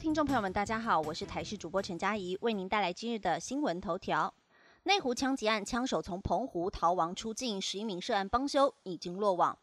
听众朋友们，大家好，我是台视主播陈佳怡，为您带来今日的新闻头条。内湖枪击案，枪手从澎湖逃亡出境，十一名涉案帮凶已经落网。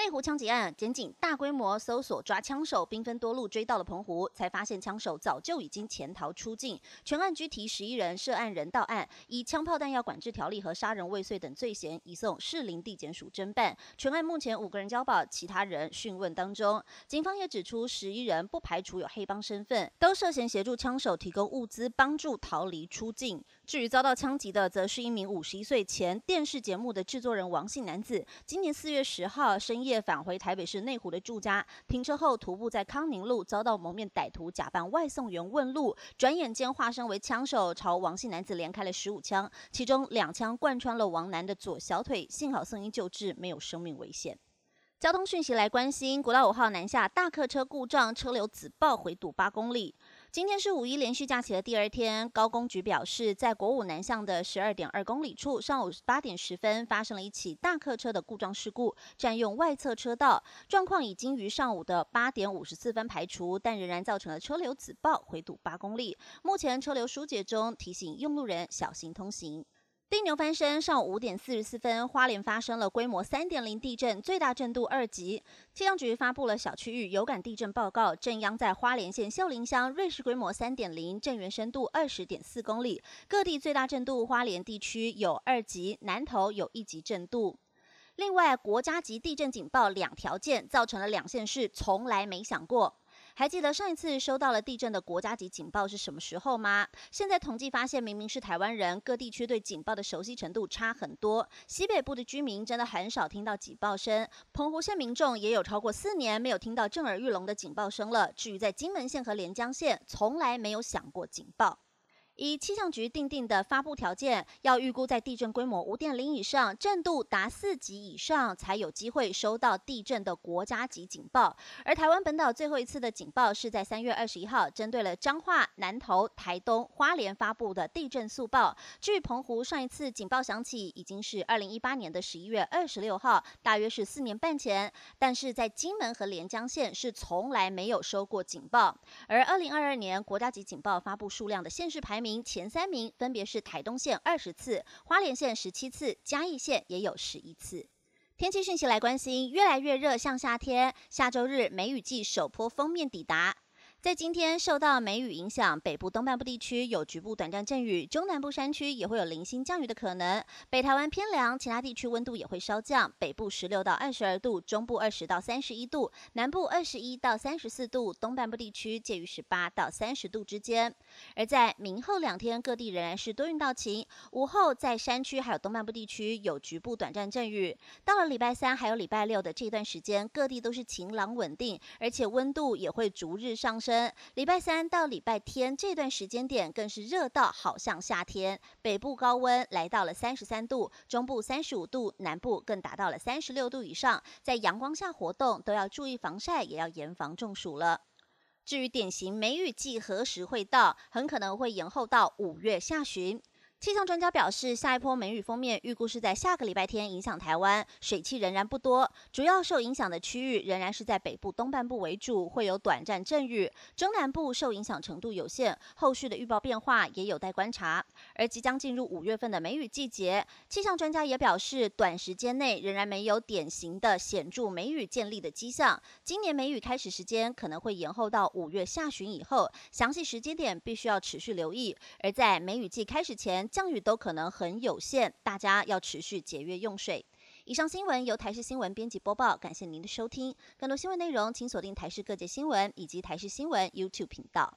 内湖枪击案，检警大规模搜索抓枪手，兵分多路追到了澎湖，才发现枪手早就已经潜逃出境。全案拘提十一人，涉案人到案，以枪炮弹药管制条例和杀人未遂等罪嫌，移送士林地检署侦办。全案目前五个人交保，其他人讯问当中。警方也指出，十一人不排除有黑帮身份，都涉嫌协助枪手提供物资，帮助逃离出境。至于遭到枪击的，则是一名五十一岁前电视节目的制作人王姓男子。今年四月十号深夜返回台北市内湖的住家，停车后徒步在康宁路遭到蒙面歹徒假扮外送员问路，转眼间化身为枪手，朝王姓男子连开了十五枪，其中两枪贯穿了王男的左小腿，幸好送医救治，没有生命危险。交通讯息来关心，国道五号南下大客车故障，车流只爆回堵八公里。今天是五一连续假期的第二天，高工局表示，在国五南向的十二点二公里处，上午八点十分发生了一起大客车的故障事故，占用外侧车道，状况已经于上午的八点五十四分排除，但仍然造成了车流止爆回堵八公里。目前车流疏解中，提醒用路人小心通行。地牛翻身，上午五点四十四分，花莲发生了规模三点零地震，最大震度二级。气象局发布了小区域有感地震报告，震央在花莲县秀林乡，瑞士规模三点零，震源深度二十点四公里。各地最大震度，花莲地区有二级，南投有一级震度。另外，国家级地震警报两条件，造成了两县市从来没想过。还记得上一次收到了地震的国家级警报是什么时候吗？现在统计发现，明明是台湾人，各地区对警报的熟悉程度差很多。西北部的居民真的很少听到警报声，澎湖县民众也有超过四年没有听到震耳欲聋的警报声了。至于在金门县和连江县，从来没有响过警报。以气象局定定的发布条件，要预估在地震规模五点零以上、震度达四级以上，才有机会收到地震的国家级警报。而台湾本岛最后一次的警报是在三月二十一号，针对了彰化、南投、台东、花莲发布的地震速报。据澎湖，上一次警报响起已经是二零一八年的十一月二十六号，大约是四年半前。但是在金门和连江县是从来没有收过警报。而二零二二年国家级警报发布数量的县市排名。前三名分别是台东县二十次，花莲县十七次，嘉义县也有十一次。天气讯息来关心，越来越热，像夏天。下周日梅雨季首波封面抵达。在今天受到梅雨影响，北部东半部地区有局部短暂阵雨，中南部山区也会有零星降雨的可能。北台湾偏凉，其他地区温度也会稍降，北部十六到二十二度，中部二十到三十一度，南部二十一到三十四度，东半部地区介于十八到三十度之间。而在明后两天，各地仍然是多云到晴，午后在山区还有东半部地区有局部短暂阵雨。到了礼拜三还有礼拜六的这段时间，各地都是晴朗稳定，而且温度也会逐日上升礼拜三到礼拜天这段时间点更是热到好像夏天，北部高温来到了三十三度，中部三十五度，南部更达到了三十六度以上，在阳光下活动都要注意防晒，也要严防中暑了。至于典型梅雨季何时会到，很可能会延后到五月下旬。气象专家表示，下一波梅雨封面预估是在下个礼拜天影响台湾，水汽仍然不多，主要受影响的区域仍然是在北部东半部为主，会有短暂阵雨，中南部受影响程度有限，后续的预报变化也有待观察。而即将进入五月份的梅雨季节，气象专家也表示，短时间内仍然没有典型的显著梅雨建立的迹象，今年梅雨开始时间可能会延后到五月下旬以后，详细时间点必须要持续留意。而在梅雨季开始前，降雨都可能很有限，大家要持续节约用水。以上新闻由台视新闻编辑播报，感谢您的收听。更多新闻内容，请锁定台视各界新闻以及台视新闻 YouTube 频道。